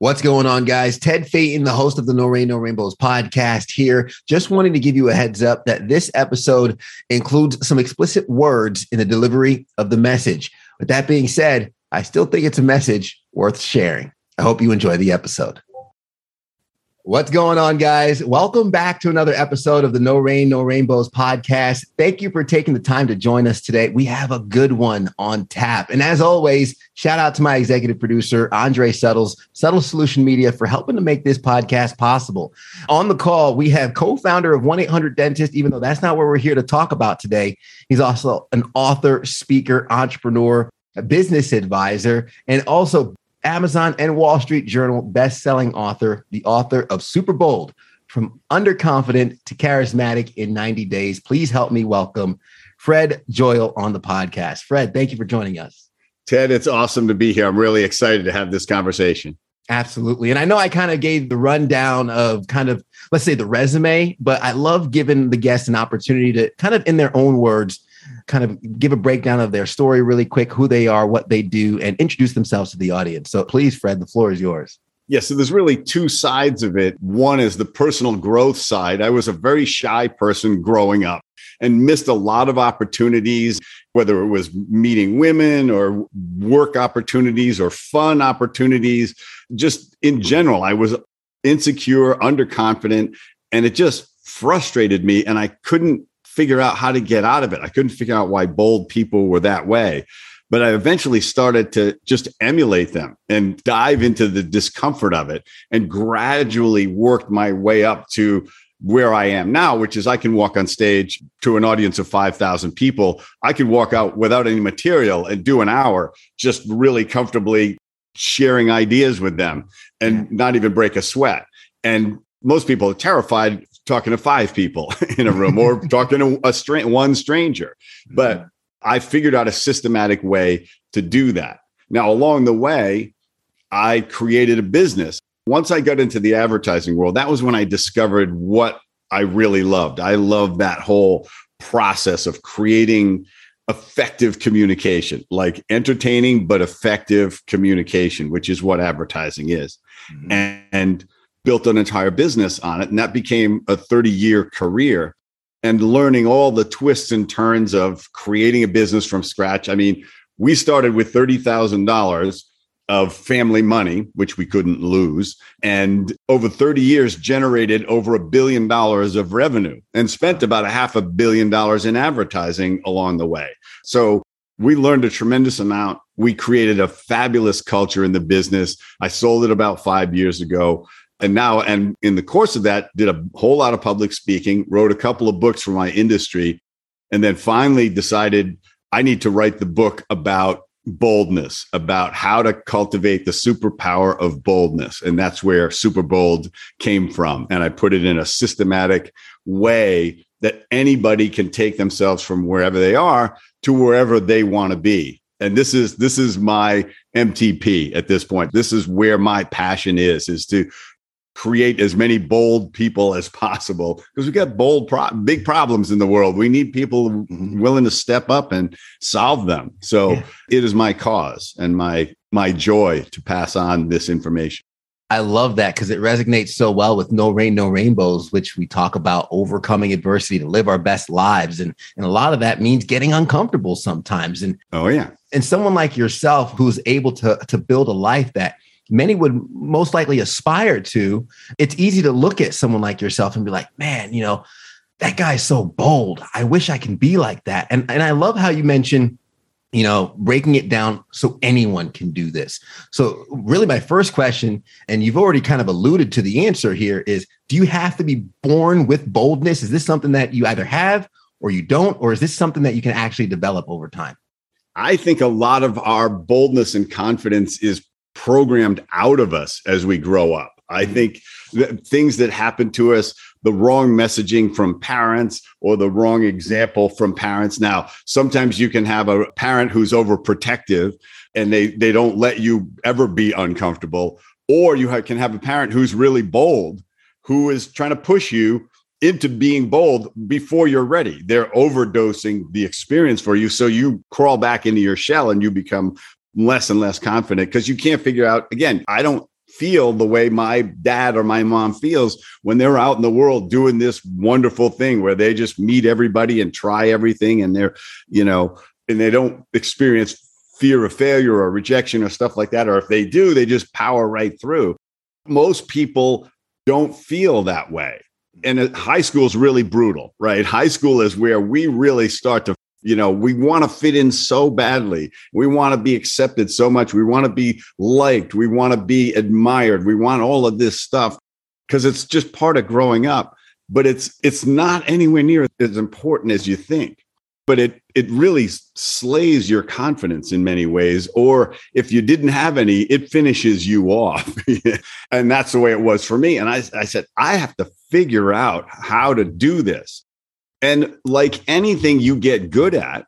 What's going on, guys? Ted Phaeton, the host of the No Rain, No Rainbows podcast, here. Just wanting to give you a heads up that this episode includes some explicit words in the delivery of the message. With that being said, I still think it's a message worth sharing. I hope you enjoy the episode. What's going on, guys? Welcome back to another episode of the No Rain, No Rainbows podcast. Thank you for taking the time to join us today. We have a good one on tap. And as always, shout out to my executive producer, Andre Settles, Settle Solution Media, for helping to make this podcast possible. On the call, we have co founder of 1 800 Dentist, even though that's not what we're here to talk about today. He's also an author, speaker, entrepreneur, a business advisor, and also Amazon and Wall Street Journal best-selling author, the author of Super Bold, from underconfident to charismatic in 90 days. Please help me welcome Fred Joyal on the podcast. Fred, thank you for joining us. Ted, it's awesome to be here. I'm really excited to have this conversation. Absolutely. And I know I kind of gave the rundown of kind of, let's say, the resume, but I love giving the guests an opportunity to kind of, in their own words, kind of give a breakdown of their story really quick, who they are, what they do, and introduce themselves to the audience. So please, Fred, the floor is yours. Yeah, so there's really two sides of it. One is the personal growth side. I was a very shy person growing up and missed a lot of opportunities, whether it was meeting women or work opportunities or fun opportunities. Just in general, I was insecure, underconfident, and it just frustrated me. And I couldn't figure out how to get out of it. I couldn't figure out why bold people were that way. But I eventually started to just emulate them and dive into the discomfort of it and gradually worked my way up to where I am now, which is I can walk on stage to an audience of 5,000 people. I can walk out without any material and do an hour just really comfortably sharing ideas with them and not even break a sweat. And most people are terrified talking to five people in a room or talking to a stra- one stranger. But I figured out a systematic way to do that. Now, along the way, I created a business. Once I got into the advertising world, that was when I discovered what I really loved. I love that whole process of creating effective communication, like entertaining but effective communication, which is what advertising is. Mm-hmm. And, and built an entire business on it. And that became a 30 year career and learning all the twists and turns of creating a business from scratch. I mean, we started with $30,000 of family money, which we couldn't lose, and over 30 years generated over a billion dollars of revenue and spent about a half a billion dollars in advertising along the way. So we learned a tremendous amount. We created a fabulous culture in the business. I sold it about five years ago and now and in the course of that did a whole lot of public speaking wrote a couple of books for my industry and then finally decided i need to write the book about boldness about how to cultivate the superpower of boldness. And that's where super bold came from. And i put it in a systematic way that anybody can take themselves from wherever they are to wherever they want to be. And this is this is my mtp at this point. This is where my passion is is to create as many bold people as possible because we got bold pro- big problems in the world we need people willing to step up and solve them so yeah. it is my cause and my my joy to pass on this information I love that because it resonates so well with No Rain, No Rainbows, which we talk about overcoming adversity to live our best lives. And, and a lot of that means getting uncomfortable sometimes. And oh, yeah. And someone like yourself who's able to, to build a life that many would most likely aspire to, it's easy to look at someone like yourself and be like, man, you know, that guy's so bold. I wish I can be like that. And, and I love how you mentioned, you know, breaking it down so anyone can do this. So, really, my first question, and you've already kind of alluded to the answer here, is do you have to be born with boldness? Is this something that you either have or you don't? Or is this something that you can actually develop over time? I think a lot of our boldness and confidence is programmed out of us as we grow up. I mm-hmm. think things that happen to us the wrong messaging from parents or the wrong example from parents. Now, sometimes you can have a parent who's overprotective and they they don't let you ever be uncomfortable or you can have a parent who's really bold who is trying to push you into being bold before you're ready. They're overdosing the experience for you. So you crawl back into your shell and you become less and less confident because you can't figure out, again, I don't feel the way my dad or my mom feels when they're out in the world doing this wonderful thing where they just meet everybody and try everything and they're, you know, and they don't experience fear of failure or rejection or stuff like that. Or if they do, they just power right through. Most people don't feel that way and uh, high school is really brutal, right? High school is where we really start to, you know, we want to fit in so badly. We want to be accepted so much. We want to be liked. We want to be admired. We want all of this stuff because it's just part of growing up. But it's it's not anywhere near as important as you think but it it really slays your confidence in many ways or if you didn't have any it finishes you off and that's the way it was for me and I, I said i have to figure out how to do this and like anything you get good at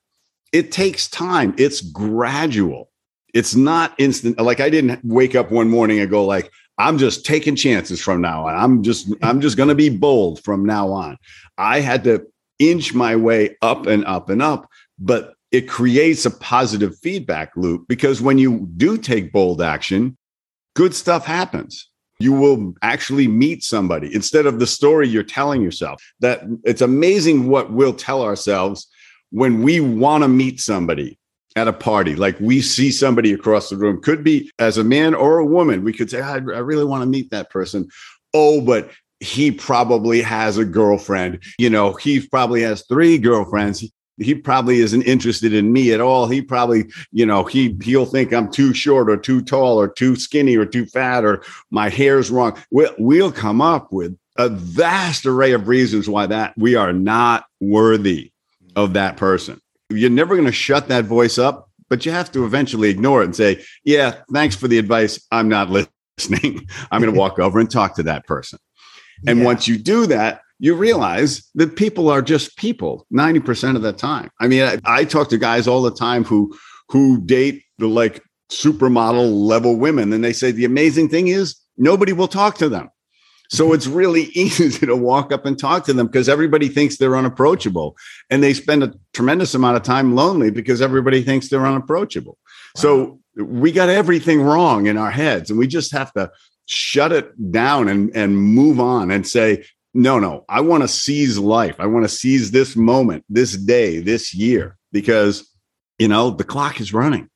it takes time it's gradual it's not instant like i didn't wake up one morning and go like i'm just taking chances from now on i'm just i'm just going to be bold from now on i had to inch my way up and up and up. But it creates a positive feedback loop because when you do take bold action, good stuff happens. You will actually meet somebody instead of the story you're telling yourself. That it's amazing what we'll tell ourselves when we want to meet somebody at a party. Like we see somebody across the room, could be as a man or a woman. We could say, I, I really want to meet that person. Oh, but he probably has a girlfriend. You know, he probably has three girlfriends. He probably isn't interested in me at all. He probably, you know, he he'll think I'm too short or too tall or too skinny or too fat or my hair's wrong. We'll, we'll come up with a vast array of reasons why that we are not worthy of that person. You're never going to shut that voice up, but you have to eventually ignore it and say, "Yeah, thanks for the advice. I'm not listening. I'm going to walk over and talk to that person." And yeah. once you do that, you realize that people are just people 90% of the time. I mean, I, I talk to guys all the time who who date the like supermodel level women and they say the amazing thing is nobody will talk to them. So it's really easy to walk up and talk to them because everybody thinks they're unapproachable and they spend a tremendous amount of time lonely because everybody thinks they're unapproachable. Wow. So we got everything wrong in our heads and we just have to shut it down and, and move on and say, no, no, I want to seize life. I want to seize this moment, this day, this year, because, you know, the clock is running.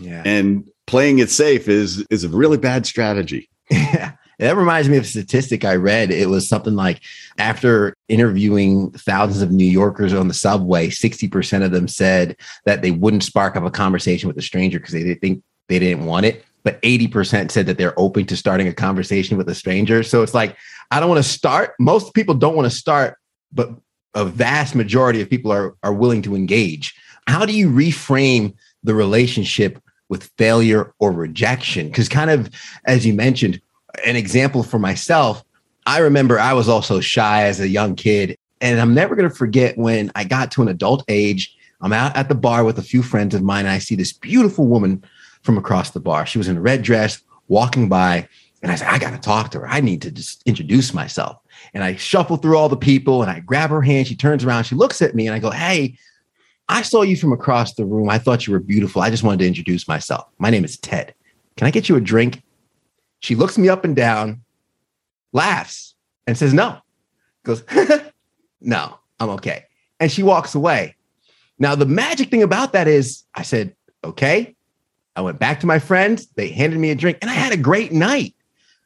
Yeah. And playing it safe is is a really bad strategy. Yeah. That reminds me of a statistic I read. It was something like after interviewing thousands of New Yorkers on the subway, 60% of them said that they wouldn't spark up a conversation with a stranger because they didn't think they didn't want it but 80% said that they're open to starting a conversation with a stranger. So it's like, I don't want to start. Most people don't want to start, but a vast majority of people are, are willing to engage. How do you reframe the relationship with failure or rejection? Because, kind of, as you mentioned, an example for myself, I remember I was also shy as a young kid. And I'm never going to forget when I got to an adult age. I'm out at the bar with a few friends of mine. And I see this beautiful woman from across the bar. She was in a red dress walking by. And I said, I got to talk to her. I need to just introduce myself. And I shuffle through all the people and I grab her hand. She turns around, she looks at me, and I go, Hey, I saw you from across the room. I thought you were beautiful. I just wanted to introduce myself. My name is Ted. Can I get you a drink? She looks me up and down, laughs, and says, No. Goes, No, I'm okay. And she walks away. Now, the magic thing about that is, I said, Okay, I went back to my friends. They handed me a drink and I had a great night.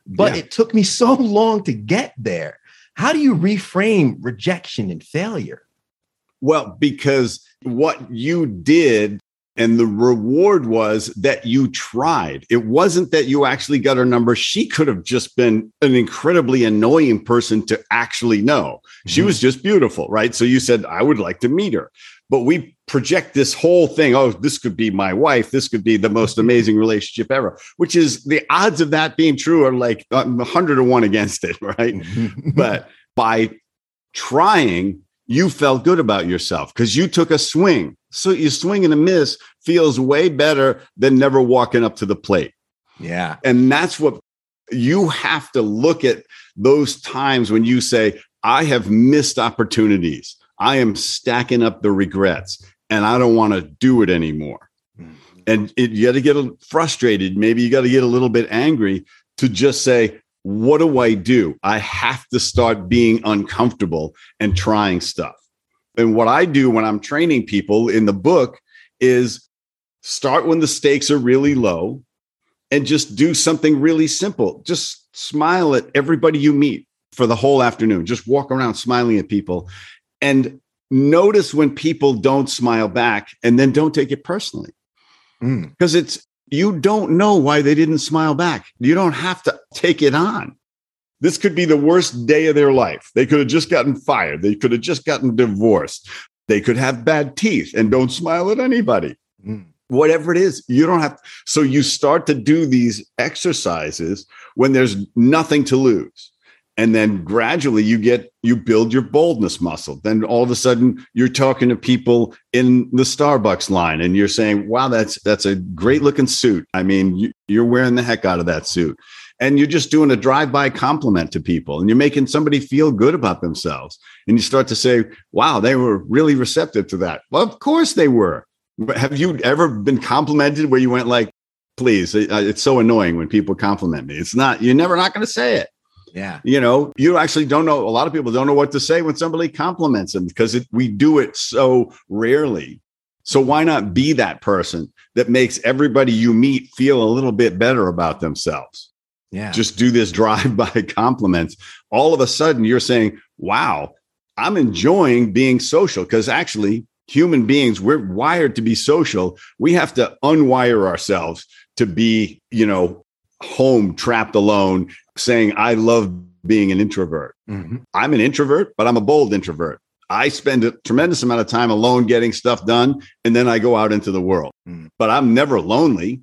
But yeah. it took me so long to get there. How do you reframe rejection and failure? Well, because what you did and the reward was that you tried. It wasn't that you actually got her number. She could have just been an incredibly annoying person to actually know. She mm-hmm. was just beautiful, right? So you said, I would like to meet her but we project this whole thing oh this could be my wife this could be the most mm-hmm. amazing relationship ever which is the odds of that being true are like uh, a hundred to one against it right mm-hmm. but by trying, you felt good about yourself because you took a swing. So you swing and a miss feels way better than never walking up to the plate. Yeah. And that's what you have to look at those times when you say, I have missed opportunities. I am stacking up the regrets and I don't want to do it anymore. Mm-hmm. And it, you got to get frustrated. Maybe you got to get a little bit angry to just say, what do I do? I have to start being uncomfortable and trying stuff. And what I do when I'm training people in the book is start when the stakes are really low and just do something really simple. Just smile at everybody you meet for the whole afternoon. Just walk around smiling at people and notice when people don't smile back and then don't take it personally. Because mm. it's you don't know why they didn't smile back. You don't have to take it on. This could be the worst day of their life. They could have just gotten fired. They could have just gotten divorced. They could have bad teeth and don't smile at anybody. Mm. Whatever it is, you don't have. To. So you start to do these exercises when there's nothing to lose and then gradually you get you build your boldness muscle. Then all of a sudden you're talking to people in the starbucks line and you're saying wow that's that's a great looking suit. I mean you, you're wearing the heck out of that suit. And you're just doing a drive-by compliment to people and you're making somebody feel good about themselves. And you start to say wow they were really receptive to that. Well of course they were. Have you ever been complimented where you went like please it's so annoying when people compliment me. It's not you're never not going to say it yeah. You know, you actually don't know. A lot of people don't know what to say when somebody compliments them because it, we do it so rarely. So why not be that person that makes everybody you meet feel a little bit better about themselves? Yeah. Just do this drive by compliments. All of a sudden, you're saying, wow, I'm enjoying being social because actually, human beings, we're wired to be social. We have to unwire ourselves to be, you know, home trapped alone saying, I love being an introvert. Mm-hmm. I'm an introvert, but I'm a bold introvert. I spend a tremendous amount of time alone getting stuff done, and then I go out into the world. Mm. But I'm never lonely.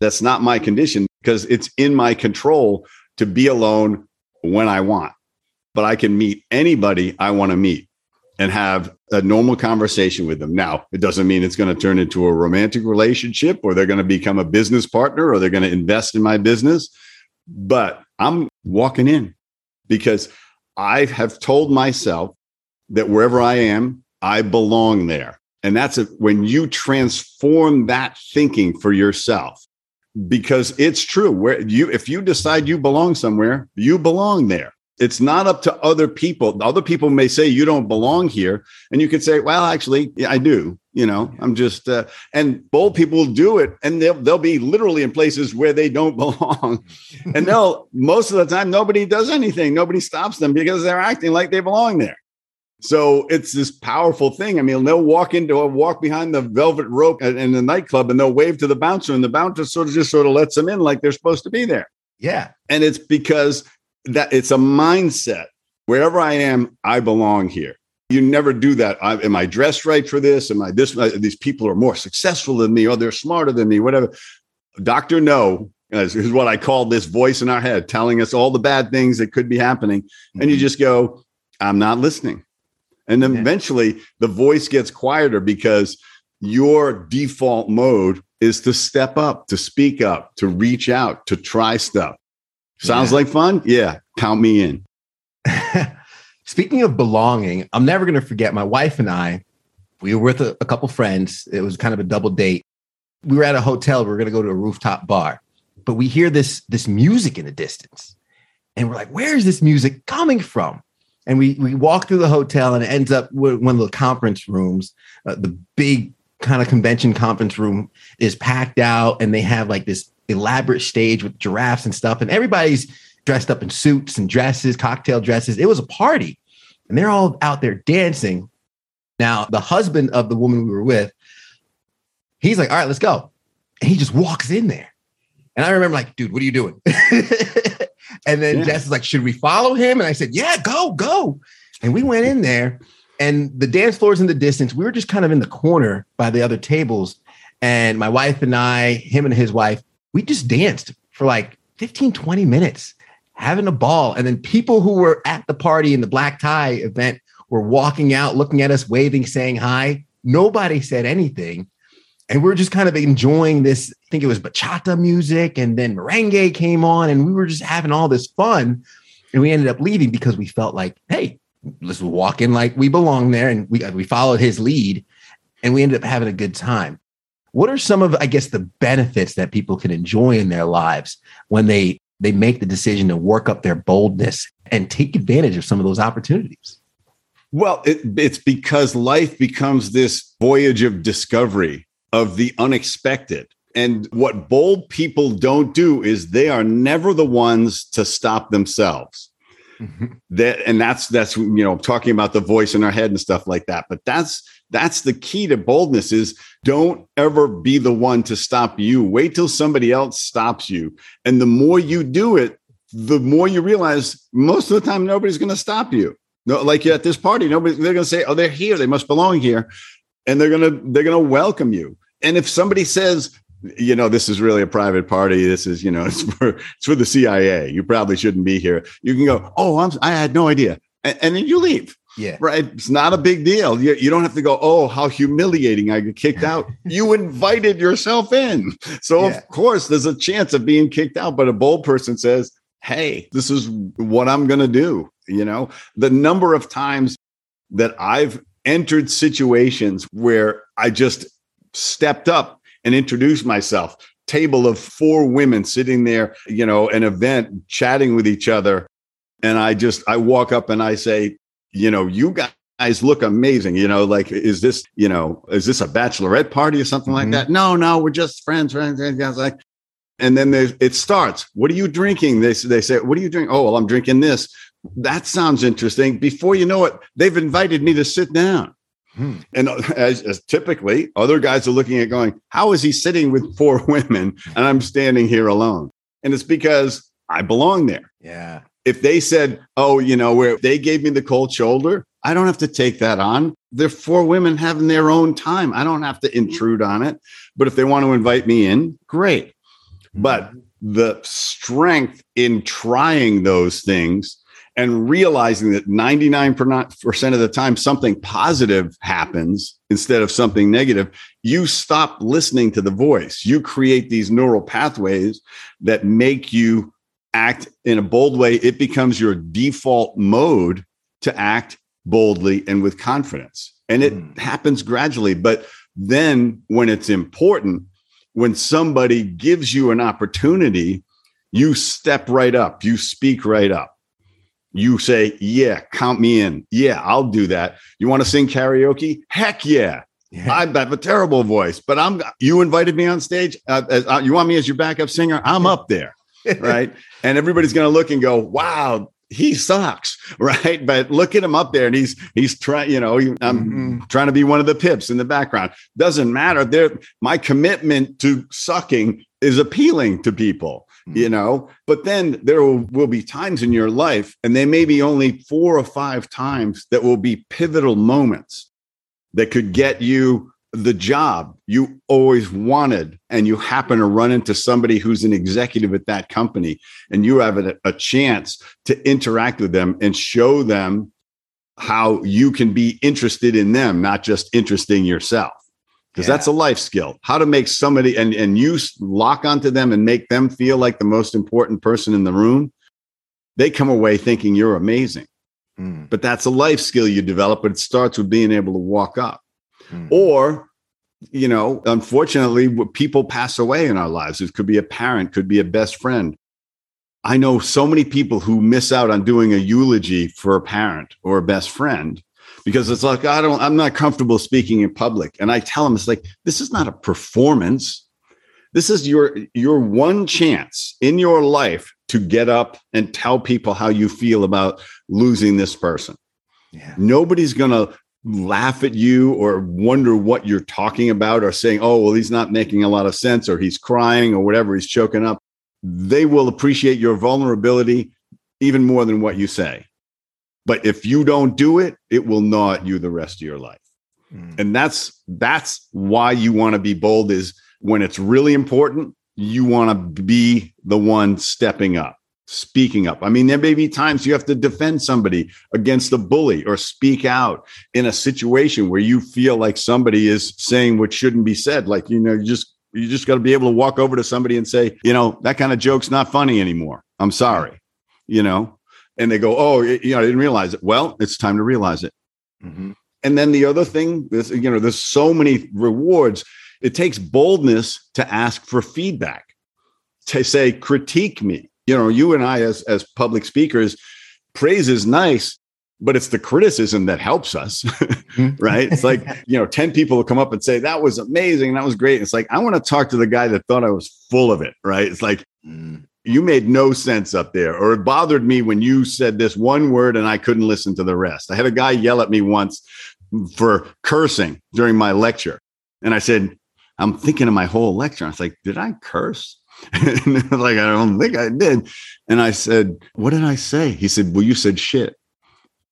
That's not my condition because it's in my control to be alone when I want. But I can meet anybody I want to meet and have a normal conversation with them. Now, it doesn't mean it's going to turn into a romantic relationship or they're going to become a business partner or they're going to invest in my business. But I'm walking in because I have told myself that wherever I am, I belong there. And that's a, when you transform that thinking for yourself, because it's true. Where you, if you decide you belong somewhere, you belong there. It's not up to other people. Other people may say you don't belong here. And you could say, well, actually, yeah, I do. You know, I'm just, uh, and bold people do it and they'll, they'll be literally in places where they don't belong. and they'll, most of the time, nobody does anything. Nobody stops them because they're acting like they belong there. So it's this powerful thing. I mean, they'll walk into a walk behind the velvet rope in the nightclub and they'll wave to the bouncer, and the bouncer sort of just sort of lets them in like they're supposed to be there. Yeah. And it's because that it's a mindset. Wherever I am, I belong here. You never do that. I, am I dressed right for this? Am I this? Uh, these people are more successful than me, or they're smarter than me, whatever. Doctor No is, is what I call this voice in our head telling us all the bad things that could be happening. Mm-hmm. And you mm-hmm. just go, I'm not listening. And then yeah. eventually the voice gets quieter because your default mode is to step up, to speak up, to reach out, to try stuff. Sounds yeah. like fun? Yeah, count me in. Speaking of belonging, I'm never going to forget my wife and I. We were with a, a couple friends. It was kind of a double date. We were at a hotel. We were going to go to a rooftop bar, but we hear this this music in the distance, and we're like, "Where is this music coming from?" And we we walk through the hotel, and it ends up with one of the conference rooms. Uh, the big kind of convention conference room is packed out, and they have like this elaborate stage with giraffes and stuff, and everybody's dressed up in suits and dresses, cocktail dresses. It was a party, and they're all out there dancing. Now, the husband of the woman we were with, he's like, "All right, let's go," and he just walks in there, and I remember like, "Dude, what are you doing?" and then yeah. Jess is like, "Should we follow him?" And I said, "Yeah, go, go." And we went in there, and the dance floor is in the distance. We were just kind of in the corner by the other tables. And my wife and I, him and his wife, we just danced for like 15, 20 minutes. Having a ball. And then people who were at the party in the black tie event were walking out, looking at us, waving, saying hi. Nobody said anything. And we are just kind of enjoying this. I think it was bachata music, and then merengue came on, and we were just having all this fun. And we ended up leaving because we felt like, hey, let's walk in like we belong there. And we, we followed his lead and we ended up having a good time. What are some of, I guess, the benefits that people can enjoy in their lives when they they make the decision to work up their boldness and take advantage of some of those opportunities? Well, it, it's because life becomes this voyage of discovery of the unexpected. And what bold people don't do is they are never the ones to stop themselves. Mm-hmm. That and that's that's you know talking about the voice in our head and stuff like that. But that's that's the key to boldness is don't ever be the one to stop you. Wait till somebody else stops you. And the more you do it, the more you realize most of the time nobody's going to stop you. No, like at this party, nobody they're going to say, "Oh, they're here. They must belong here," and they're going to they're going to welcome you. And if somebody says, you know, this is really a private party. This is, you know, it's for it's for the CIA. You probably shouldn't be here. You can go, oh, I'm, I had no idea, and, and then you leave. Yeah. Right. It's not a big deal. You, you don't have to go, oh, how humiliating. I get kicked out. you invited yourself in. So, yeah. of course, there's a chance of being kicked out. But a bold person says, hey, this is what I'm going to do. You know, the number of times that I've entered situations where I just stepped up and introduced myself. Table of four women sitting there, you know, an event chatting with each other. And I just, I walk up and I say, you know, you guys look amazing. You know, like, is this, you know, is this a bachelorette party or something mm-hmm. like that? No, no, we're just friends, friends, friends. Guys like, and then it starts. What are you drinking? They, they say, what are you drinking? Oh, well, I'm drinking this. That sounds interesting. Before you know it, they've invited me to sit down. Hmm. And as, as, typically, other guys are looking at going, How is he sitting with four women and I'm standing here alone? And it's because I belong there. Yeah. If they said, Oh, you know, where they gave me the cold shoulder, I don't have to take that on. They're four women having their own time. I don't have to intrude on it. But if they want to invite me in, great. But hmm. the strength in trying those things and realizing that 99% of the time something positive happens instead of something negative, you stop listening to the voice. You create these neural pathways that make you act in a bold way. It becomes your default mode to act boldly and with confidence. And it mm. happens gradually. But then when it's important, when somebody gives you an opportunity, you step right up, you speak right up you say, Yeah, count me in. Yeah, I'll do that. You want to sing karaoke? Heck yeah. yeah. I have a terrible voice, but I'm you invited me on stage. Uh, as, uh, you want me as your backup singer? I'm up there. right. And everybody's going to look and go, Wow, he sucks, right? But look at him up there, and he's he's trying. You know, I'm mm-hmm. trying to be one of the pips in the background. Doesn't matter. There, my commitment to sucking is appealing to people you mm-hmm. know but then there will, will, be times in your life and they may be only four or five times that will be pivotal moments that could get you the job you always wanted and you happen to run into somebody who's an executive at that company and you have a, a chance to interact with them and show them how you can be interested in them not just interesting yourself because yeah. that's a life skill how to make somebody and and you lock onto them and make them feel like the most important person in the room they come away thinking you're amazing mm. but that's a life skill you develop but it starts with being able to walk up mm. or you know unfortunately people pass away in our lives. It could be a parent could be a best friend. I know so many people who miss out on doing a eulogy for a parent or a best friend because it's like I don't I'm not comfortable speaking in public. And I tell them it's like this is not a performance. This is your your one chance in your life to get up and tell people how you feel about losing this person. Yeah. nobody's going to laugh at you or wonder what you're talking about or saying oh well he's not making a lot of sense or he's crying or whatever he's choking up they will appreciate your vulnerability even more than what you say but if you don't do it, it will gnaw at you the rest of your life. Mm. And that's that's why you want to be bold is when it's really important, you want to be the one stepping up. Speaking up. I mean, there may be times you have to defend somebody against a bully or speak out in a situation where you feel like somebody is saying what shouldn't be said. Like, you know, you just you just got to be able to walk over to somebody and say, you know, that kind of joke's not funny anymore. I'm sorry, you know, and they go, oh, you know, I didn't realize it. Well, it's time to realize it. Mm-hmm. And then the other thing, is, you know, there's so many rewards. It takes boldness to ask for feedback, to say, critique me you know, you and I as as public speakers, praise is nice, but it's the criticism that helps us, mm-hmm. right? It's like, you know, 10 people will come up and say, that was amazing. That was great. It's like, I want to talk to the guy that thought I was full of it, right? It's like, mm. you made no sense up there, or it bothered me when you said this one word and I couldn't listen to the rest. I had a guy yell at me once for cursing during my lecture. And I said, I'm thinking of my whole lecture. I was like, did I curse? like, I don't think I did. And I said, What did I say? He said, Well, you said shit.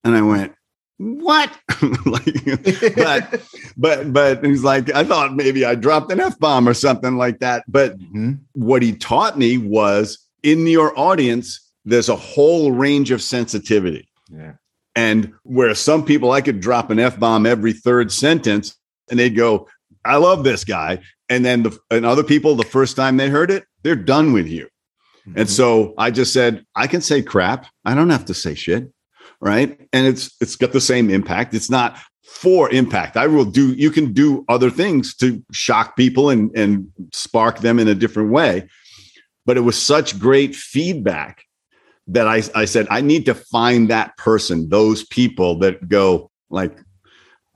And I went, What? like, but, but, but he's like, I thought maybe I dropped an F bomb or something like that. But mm-hmm. what he taught me was in your audience, there's a whole range of sensitivity. Yeah. And where some people I could drop an F bomb every third sentence and they'd go, I love this guy. And then the, and other people, the first time they heard it, they're done with you. Mm-hmm. And so I just said, I can say crap. I don't have to say shit. Right. And it's it's got the same impact. It's not for impact. I will do you can do other things to shock people and, and spark them in a different way. But it was such great feedback that I, I said, I need to find that person, those people that go like,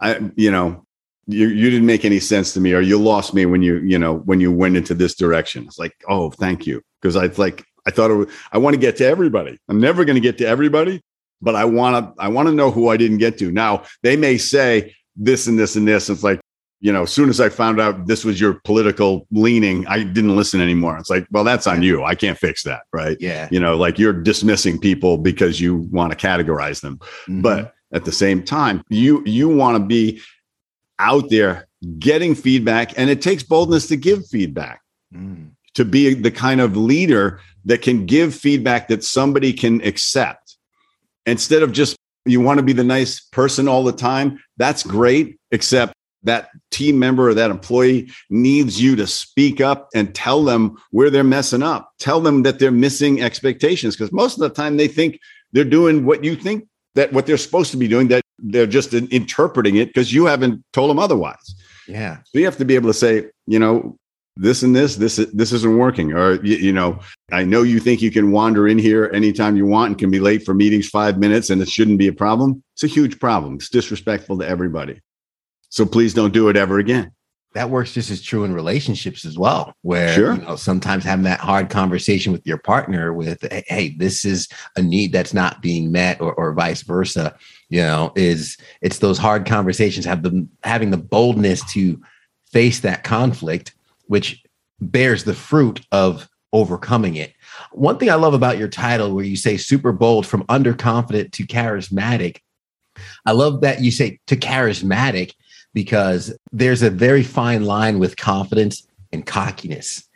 I, you know, you you didn't make any sense to me or you lost me when you you know when you went into this direction. It's like oh thank you. Because i like i thought it was, i want to get to everybody. I'm never going to get to everybody but i want to i want to know who i didn't get to. Now they may say this and this and this. It's like you know as soon as i found out this was your political leaning i didn't listen anymore. It's like well that's on you. I can't fix that right? Yeah. You know like you're dismissing people because you want to categorize them. Mm-hmm. but at the same time you you want to be out there getting feedback, and it takes boldness to give feedback. Mm. To be the kind of leader that can give feedback that somebody can accept instead of just you want to be the nice person all the time. That's great, except that team member or that employee needs you to speak up and tell them where they're messing up. Tell them that they're missing expectations because most of the time they think they're doing what you think that what they're supposed to be doing that they're just interpreting it because you haven't told them otherwise. Yeah. So you have to be able to say, you know, this and this, this, this isn't working. Or, you, you, know, I know you think you can wander in here anytime you want and can be late for meetings five minutes and it shouldn't be a problem. It's a huge problem. It's disrespectful to everybody. So please don't do it ever again that works just as true in relationships as well where sure. you know sometimes having that hard conversation with your partner with hey this is a need that's not being met or, or vice versa you know is it's those hard conversations have the having the boldness to face that conflict which bears the fruit of overcoming it one thing i love about your title where you say super bold from underconfident to charismatic i love that you say to charismatic because there's a very fine line with confidence and cockiness.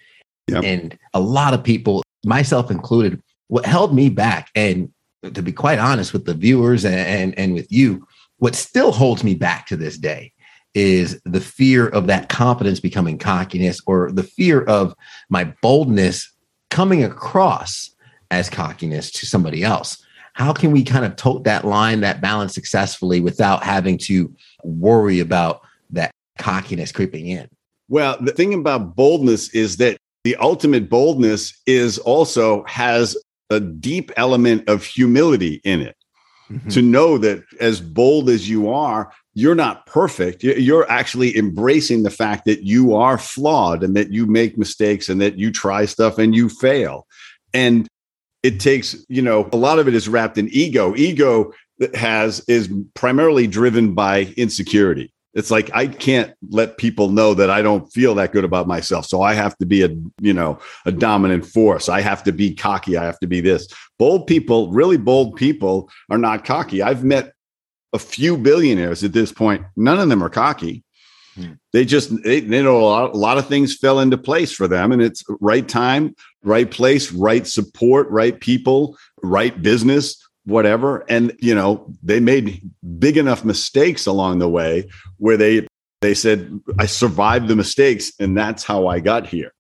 Yep. And a lot of people, myself included, what held me back, and to be quite honest with the viewers and, and, and with you, what still holds me back to this day is the fear of that confidence becoming cockiness or the fear of my boldness coming across as cockiness to somebody else how can we kind of tote that line, that balance successfully without having to worry about that cockiness creeping in? Well, the thing about boldness is that the ultimate boldness is also has a deep element of humility in it. Mm-hmm. To know that as bold as you are, you're not perfect. You're actually embracing the fact that you are flawed and that you make mistakes and that you try stuff and you fail. And it takes you know a lot of it is wrapped in ego ego has is primarily driven by insecurity it's like i can't let people know that i don't feel that good about myself. So i have to be a you know a dominant force. I have to be cocky. I have to be this. Bold people really bold people are not cocky. I've met a few billionaires at this point. None of them are cocky. Hmm. They just they, they know a lot, a lot of things fell into place for them, and it's right time, right place, right support, right people, right business, whatever. And you know they made big enough mistakes along the way where they they said I survived the mistakes, and that's how I got here.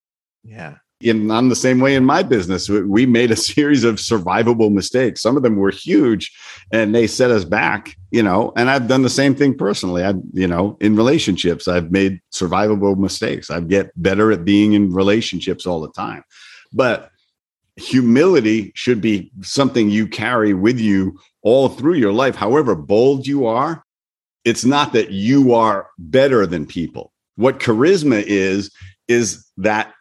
Yeah. And I'm the same way in my business. We made a series of survivable mistakes. Some of them were huge and they set us back, you know, and I've done the same thing personally. I, you know, in relationships, I've made survivable mistakes. I get better at being in relationships all the time. But humility should be something you carry with you all through your life. However bold you are, it's not that you are better than people. What charisma is, is that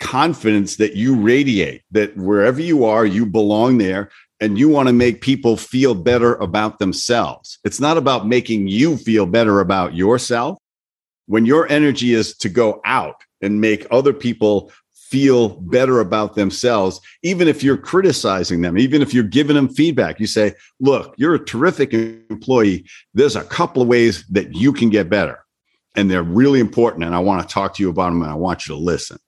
confidence that you radiate, that wherever you are, you belong there and you want to make people feel better about themselves. It's not about making you feel better about yourself. When your energy is to go out and make other people feel better about themselves, even if you're criticizing them, even if you're giving them feedback, you say, Look, you're a terrific employee. There's a couple of ways that you can get better, and they're really important. And I want to talk to you about them, and I want you to listen.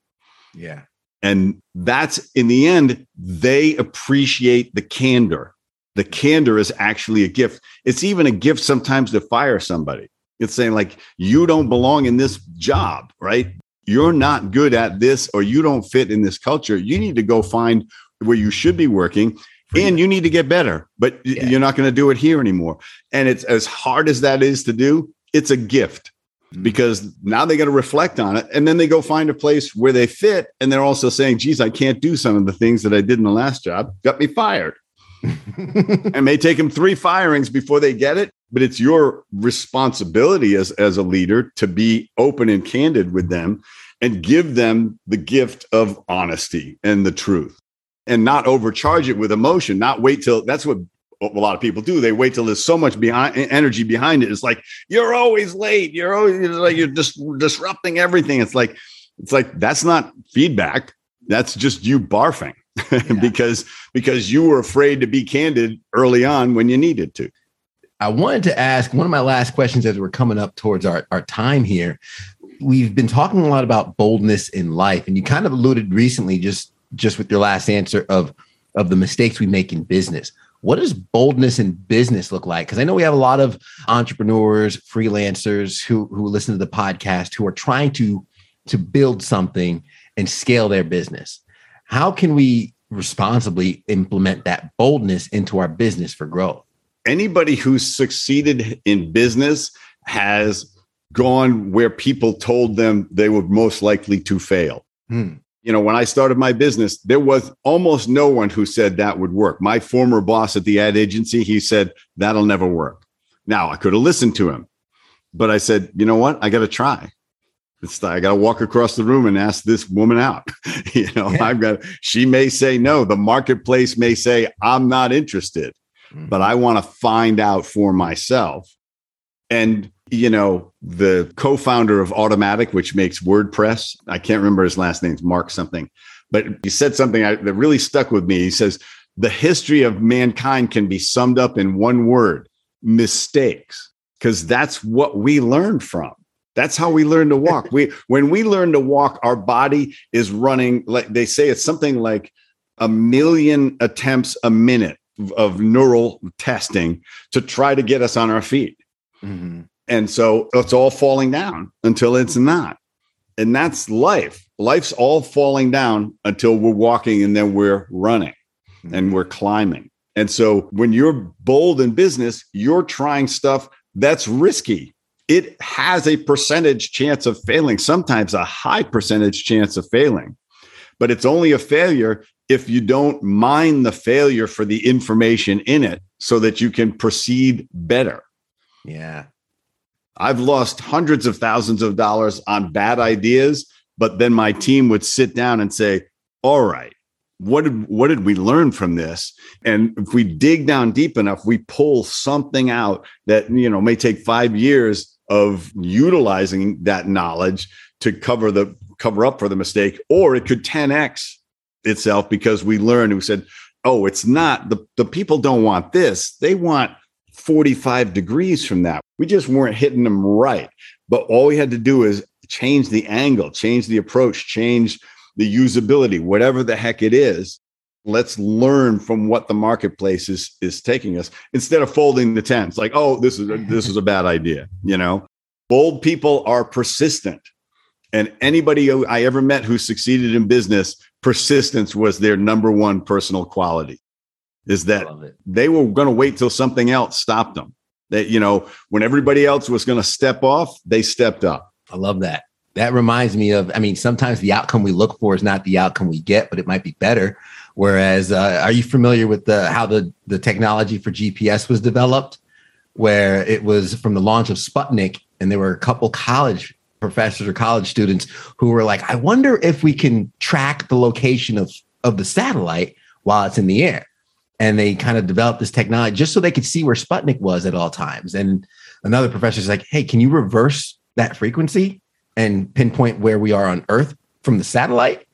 Yeah. And that's in the end, they appreciate the candor. The candor is actually a gift. It's even a gift sometimes to fire somebody. It's saying, like, you don't belong in this job, right? You're not good at this, or you don't fit in this culture. You need to go find where you should be working and you need to get better, but yeah. you're not going to do it here anymore. And it's as hard as that is to do, it's a gift. Mm-hmm. because now they got to reflect on it and then they go find a place where they fit and they're also saying geez i can't do some of the things that i did in the last job got me fired and may take them three firings before they get it but it's your responsibility as, as a leader to be open and candid with them and give them the gift of honesty and the truth and not overcharge it with emotion not wait till that's what a lot of people do. They wait till there's so much behind energy behind it. It's like you're always late. You're always like you're just disrupting everything. It's like it's like that's not feedback. That's just you barfing yeah. because because you were afraid to be candid early on when you needed to. I wanted to ask one of my last questions as we're coming up towards our, our time here. We've been talking a lot about boldness in life, and you kind of alluded recently just just with your last answer of of the mistakes we make in business what does boldness in business look like? Because I know we have a lot of entrepreneurs, freelancers who who listen to the podcast who are trying to to build something and scale their business. How can we responsibly implement that boldness into our business for growth? Anybody who's succeeded in business has gone where people told them they were most likely to fail. Hmm you know, when I started my business, there was almost no one who said that would work. My former boss at the ad agency, he said, that'll never work. Now I could have listened to him, but I said, you know what? I got to try. It's, I got to walk across the room and ask this woman out. you know, yeah. I've got, she may say no. The marketplace may say, I'm not interested, mm-hmm. but I want to find out for myself. And you know, the co-founder of Automattic, which makes WordPress. I can't remember his last name, Mark something, but he said something that really stuck with me. He says, the history of mankind can be summed up in one word, mistakes, because that's what we learned from. That's how we learn to walk. we when we learn to walk, our body is running like they say it's something like a million attempts a minute of neural testing to try to get us on our feet. Mm-hmm. And so it's all falling down until it's not. And that's life. Life's all falling down until we're walking and then we're running and we're climbing. And so when you're bold in business, you're trying stuff that's risky. It has a percentage chance of failing, sometimes a high percentage chance of failing. But it's only a failure if you don't mind the failure for the information in it so that you can proceed better. Yeah. I've lost hundreds of thousands of dollars on bad ideas, but then my team would sit down and say, "All right, what did what did we learn from this?" And if we dig down deep enough, we pull something out that you know may take five years of utilizing that knowledge to cover the cover up for the mistake, or it could 10x itself because we learned. We said, "Oh, it's not the the people don't want this; they want." 45 degrees from that. We just weren't hitting them right. But all we had to do is change the angle, change the approach, change the usability, whatever the heck it is. Let's learn from what the marketplace is is taking us instead of folding the tents. Like, oh, this is a, this is a bad idea. You know, bold people are persistent, and anybody I ever met who succeeded in business, persistence was their number one personal quality. Is that they were going to wait till something else stopped them. That you know, when everybody else was going to step off, they stepped up. I love that that reminds me of i mean sometimes the outcome we look for is not the outcome we get but it might be better whereas uh, are you familiar with the how the the technology for gps was developed where it was from the launch of sputnik and there were a couple college professors or college students who were like i wonder if we can track the location of of the satellite while it's in the air and they kind of developed this technology just so they could see where sputnik was at all times and another professor is like hey can you reverse that frequency and pinpoint where we are on Earth from the satellite.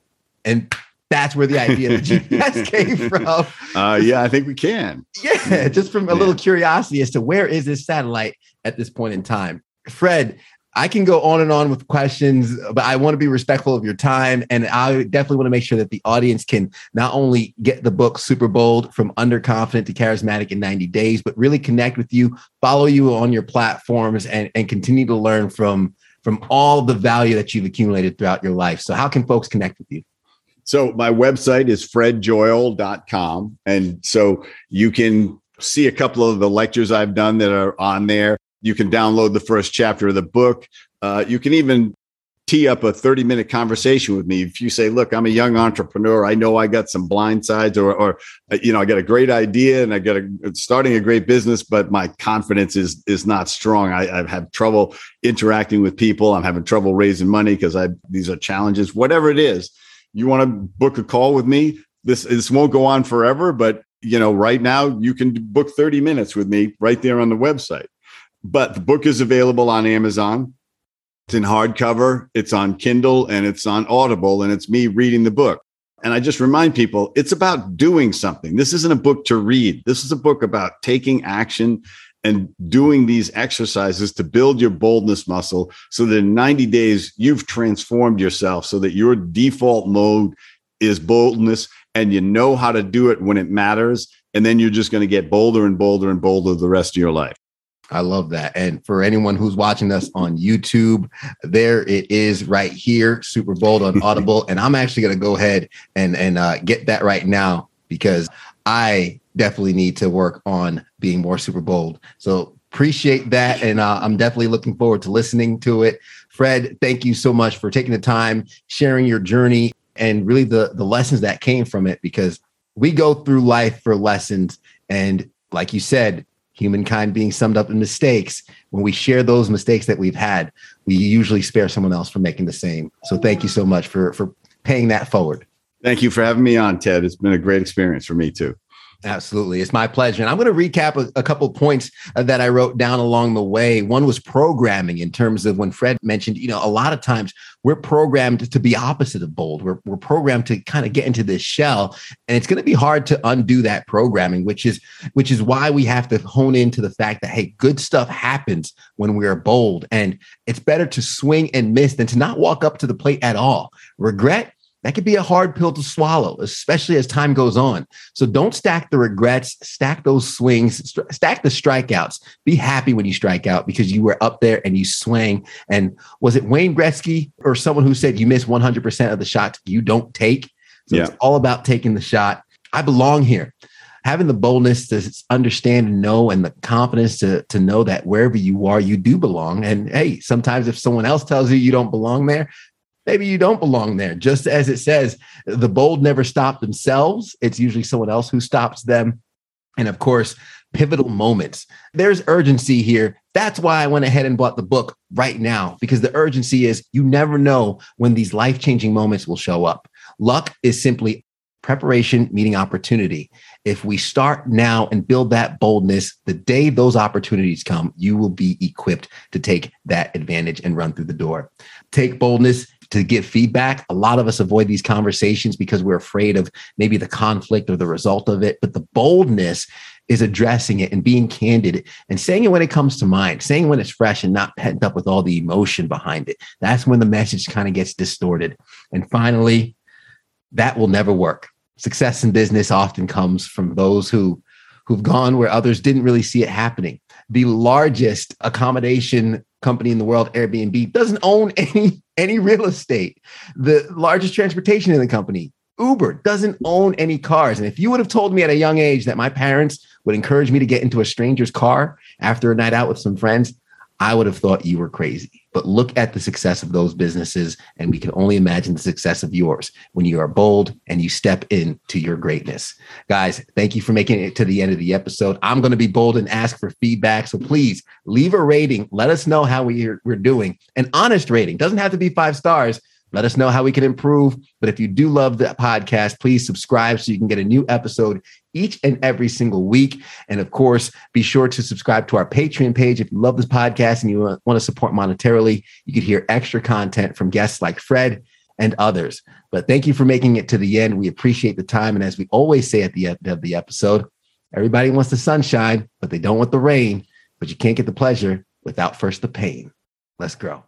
And that's where the idea of GPS came from. Uh, yeah, I think we can. Yeah, just from a yeah. little curiosity as to where is this satellite at this point in time. Fred, I can go on and on with questions, but I want to be respectful of your time. And I definitely want to make sure that the audience can not only get the book Super Bold from underconfident to charismatic in 90 days, but really connect with you, follow you on your platforms, and, and continue to learn from from all the value that you've accumulated throughout your life. So, how can folks connect with you? So, my website is fredjoyal.com. And so you can see a couple of the lectures I've done that are on there. You can download the first chapter of the book. Uh, you can even tee up a 30 minute conversation with me. If you say look i'm a young entrepreneur. I know i got some blind sides or, or uh, you know i got a great idea and i got a starting a great business but my confidence is is not strong. I, i've trouble interacting with people. I'm having trouble raising money because i these are challenges whatever it is. You want to book a call with me? This this won't go on forever but you know right now you can book 30 minutes with me right there on the website but the book is available on amazon it's in hardcover, it's on Kindle, and it's on Audible, and it's me reading the book. And I just remind people it's about doing something. This isn't a book to read. This is a book about taking action and doing these exercises to build your boldness muscle so that in 90 days you've transformed yourself so that your default mode is boldness and you know how to do it when it matters. And then you're just going to get bolder and bolder and bolder the rest of your life. I love that. And for anyone who's watching us on YouTube, there it is right here, Super Bold on Audible. and I'm actually going to go ahead and and uh, get that right now because I definitely need to work on being more super bold. So appreciate that, and uh, I'm definitely looking forward to listening to it. Fred, thank you so much for taking the time, sharing your journey, and really the the lessons that came from it. Because we go through life for lessons, and like you said, humankind being summed up in mistakes. When we share those mistakes that we've had, we usually spare someone else from making the same. So thank you so much for for paying that forward. Thank you for having me on, Ted. It's been a great experience for me too. Absolutely. It's my pleasure. And I'm going to recap a, a couple points uh, that I wrote down along the way. One was programming in terms of when Fred mentioned, you know, a lot of times we're programmed to be opposite of bold. We're, we're programmed to kind of get into this shell and it's going to be hard to undo that programming, which is, which is why we have to hone into the fact that, Hey, good stuff happens when we are bold and it's better to swing and miss than to not walk up to the plate at all. Regret that could be a hard pill to swallow, especially as time goes on. So don't stack the regrets, stack those swings, st- stack the strikeouts. Be happy when you strike out because you were up there and you swing. And was it Wayne Gretzky or someone who said you miss 100% of the shots you don't take? So yeah. it's all about taking the shot. I belong here. Having the boldness to understand and know and the confidence to, to know that wherever you are, you do belong. And hey, sometimes if someone else tells you you don't belong there, maybe you don't belong there. Just as it says, the bold never stop themselves. It's usually someone else who stops them. And of course, pivotal moments. There's urgency here. That's why I went ahead and bought the book right now, because the urgency is you never know when these life changing moments will show up. Luck is simply preparation meeting opportunity. If we start now and build that boldness, the day those opportunities come, you will be equipped to take that advantage and run through the door. Take boldness, to give feedback. A lot of us avoid these conversations because we're afraid of maybe the conflict or the result of it. But the boldness is addressing it and being candid and saying it when it comes to mind, saying when it's fresh and not pent up with all the emotion behind it. That's when the message kind of gets distorted. And finally, that will never work. Success in business often comes from those who who've gone where others didn't really see it happening. The largest accommodation company in the world, Airbnb, doesn't own any any real estate. The largest transportation in the company, Uber, doesn't own any cars. And if you would have told me at a young age that my parents would encourage me to get into a stranger's car after a night out with some friends, I would have thought you were crazy. But look at the success of those businesses, and we can only imagine the success of yours when you are bold and you step into your greatness. Guys, thank you for making it to the end of the episode. I'm going to be bold and ask for feedback. So please leave a rating. Let us know how we're, we're doing. An honest rating doesn't have to be five stars. Let us know how we can improve. But if you do love the podcast, please subscribe so you can get a new episode each and every single week. And of course, be sure to subscribe to our Patreon page. If you love this podcast and you want to support monetarily, you could hear extra content from guests like Fred and others. But thank you for making it to the end. We appreciate the time. And as we always say at the end of the episode, everybody wants the sunshine, but they don't want the rain. But you can't get the pleasure without first the pain. Let's grow.